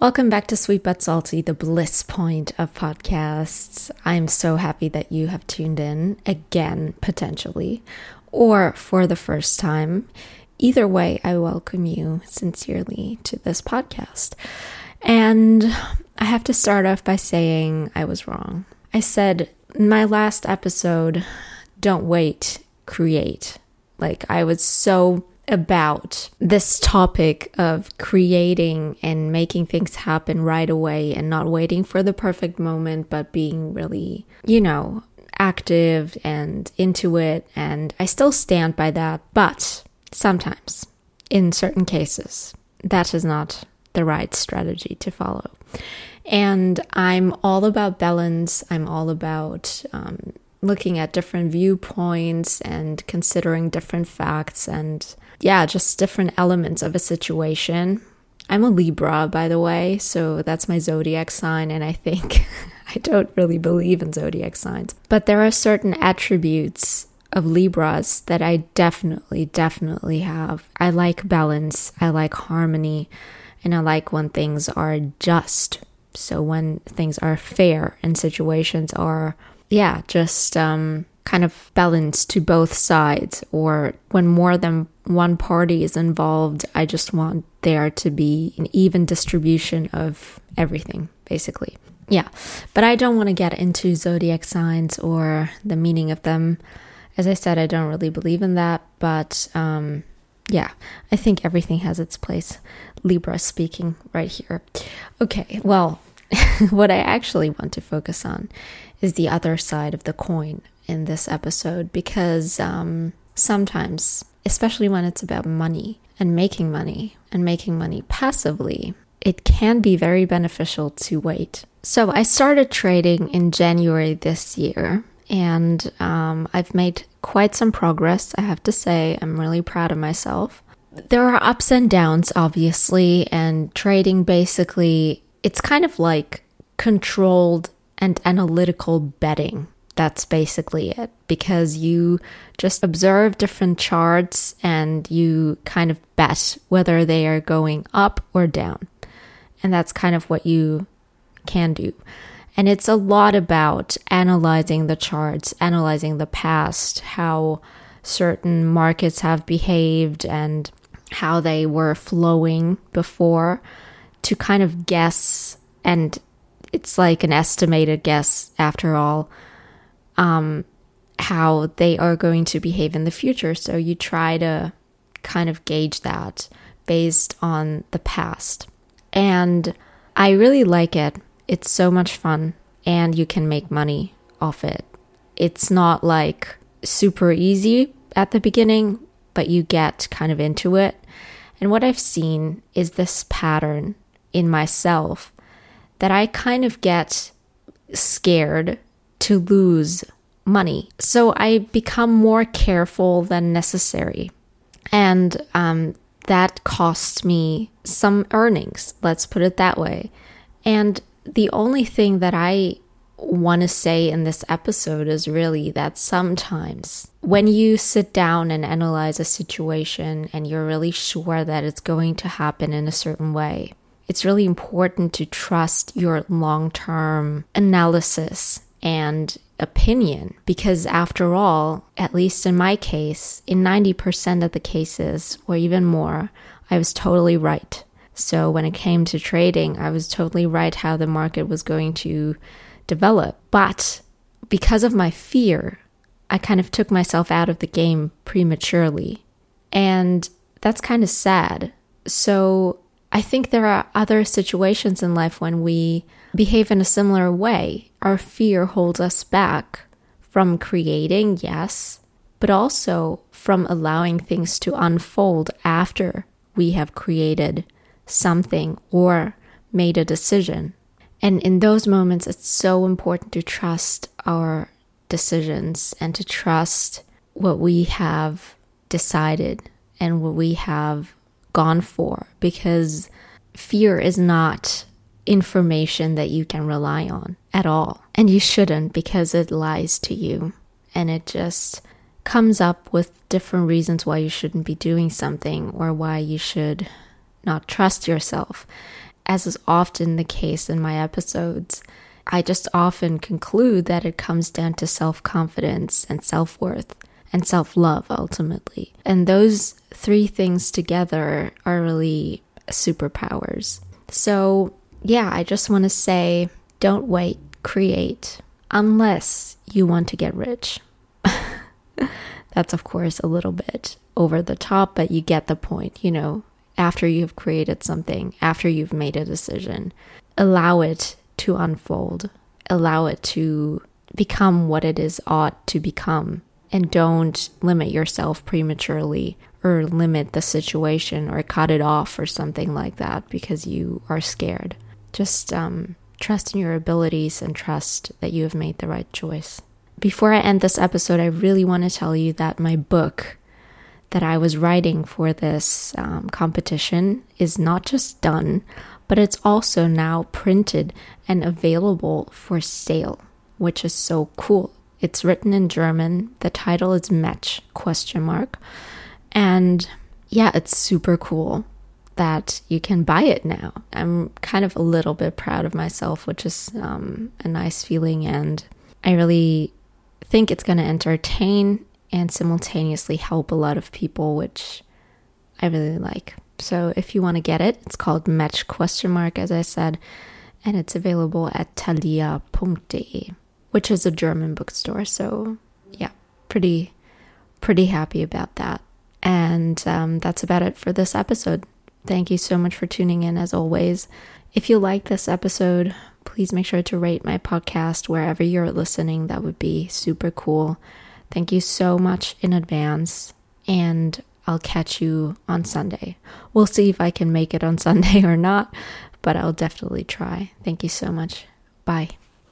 Welcome back to Sweet But Salty, the bliss point of podcasts. I'm so happy that you have tuned in again, potentially, or for the first time. Either way, I welcome you sincerely to this podcast. And I have to start off by saying I was wrong. I said in my last episode, don't wait, create. Like, I was so about this topic of creating and making things happen right away and not waiting for the perfect moment, but being really, you know, active and into it. And I still stand by that. But sometimes, in certain cases, that is not the right strategy to follow. And I'm all about balance. I'm all about um, looking at different viewpoints and considering different facts and yeah, just different elements of a situation. I'm a Libra, by the way, so that's my zodiac sign, and I think I don't really believe in zodiac signs. But there are certain attributes of Libras that I definitely, definitely have. I like balance, I like harmony, and I like when things are just. So when things are fair and situations are, yeah, just um, kind of balance to both sides, or when more than one party is involved, I just want there to be an even distribution of everything, basically. Yeah, but I don't want to get into zodiac signs or the meaning of them. As I said, I don't really believe in that, but um, yeah, I think everything has its place. Libra speaking right here. Okay, well, what I actually want to focus on is the other side of the coin in this episode because um, sometimes, especially when it's about money and making money and making money passively, it can be very beneficial to wait. So I started trading in January this year and um, I've made quite some progress, I have to say. I'm really proud of myself. There are ups and downs, obviously, and trading basically, it's kind of like controlled and analytical betting. That's basically it because you just observe different charts and you kind of bet whether they are going up or down. And that's kind of what you can do. And it's a lot about analyzing the charts, analyzing the past, how certain markets have behaved and how they were flowing before to kind of guess. And it's like an estimated guess after all um, how they are going to behave in the future. So you try to kind of gauge that based on the past. And I really like it. It's so much fun and you can make money off it. It's not like super easy at the beginning, but you get kind of into it. And what I've seen is this pattern in myself that I kind of get scared to lose money. So I become more careful than necessary. And um, that costs me some earnings, let's put it that way. And the only thing that I want to say in this episode is really that sometimes when you sit down and analyze a situation and you're really sure that it's going to happen in a certain way, it's really important to trust your long term analysis and opinion because after all at least in my case in 90% of the cases or even more i was totally right. So when it came to trading i was totally right how the market was going to develop. But because of my fear i kind of took myself out of the game prematurely. And that's kind of sad. So i think there are other situations in life when we behave in a similar way. Our fear holds us back from creating, yes, but also from allowing things to unfold after we have created something or made a decision. And in those moments, it's so important to trust our decisions and to trust what we have decided and what we have gone for because fear is not information that you can rely on at all. And you shouldn't because it lies to you and it just comes up with different reasons why you shouldn't be doing something or why you should not trust yourself. as is often the case in my episodes, I just often conclude that it comes down to self confidence and self worth and self love ultimately. And those three things together are really superpowers. So, yeah, I just want to say don't wait, create, unless you want to get rich. That's, of course, a little bit over the top, but you get the point. You know, after you've created something, after you've made a decision, allow it to unfold, allow it to become what it is ought to become, and don't limit yourself prematurely or limit the situation or cut it off or something like that because you are scared. Just um, trust in your abilities and trust that you have made the right choice. Before I end this episode, I really want to tell you that my book that I was writing for this um, competition is not just done, but it's also now printed and available for sale, which is so cool. It's written in German. The title is Match question mark. And yeah, it's super cool that you can buy it now. I'm kind of a little bit proud of myself, which is um, a nice feeling. And I really think it's going to entertain and simultaneously help a lot of people, which I really like. So if you want to get it, it's called Match question mark, as I said, and it's available at thalia.de, which is a German bookstore. So yeah, pretty pretty happy about that. And um, that's about it for this episode. Thank you so much for tuning in, as always. If you like this episode, please make sure to rate my podcast wherever you're listening. That would be super cool. Thank you so much in advance, and I'll catch you on Sunday. We'll see if I can make it on Sunday or not, but I'll definitely try. Thank you so much. Bye.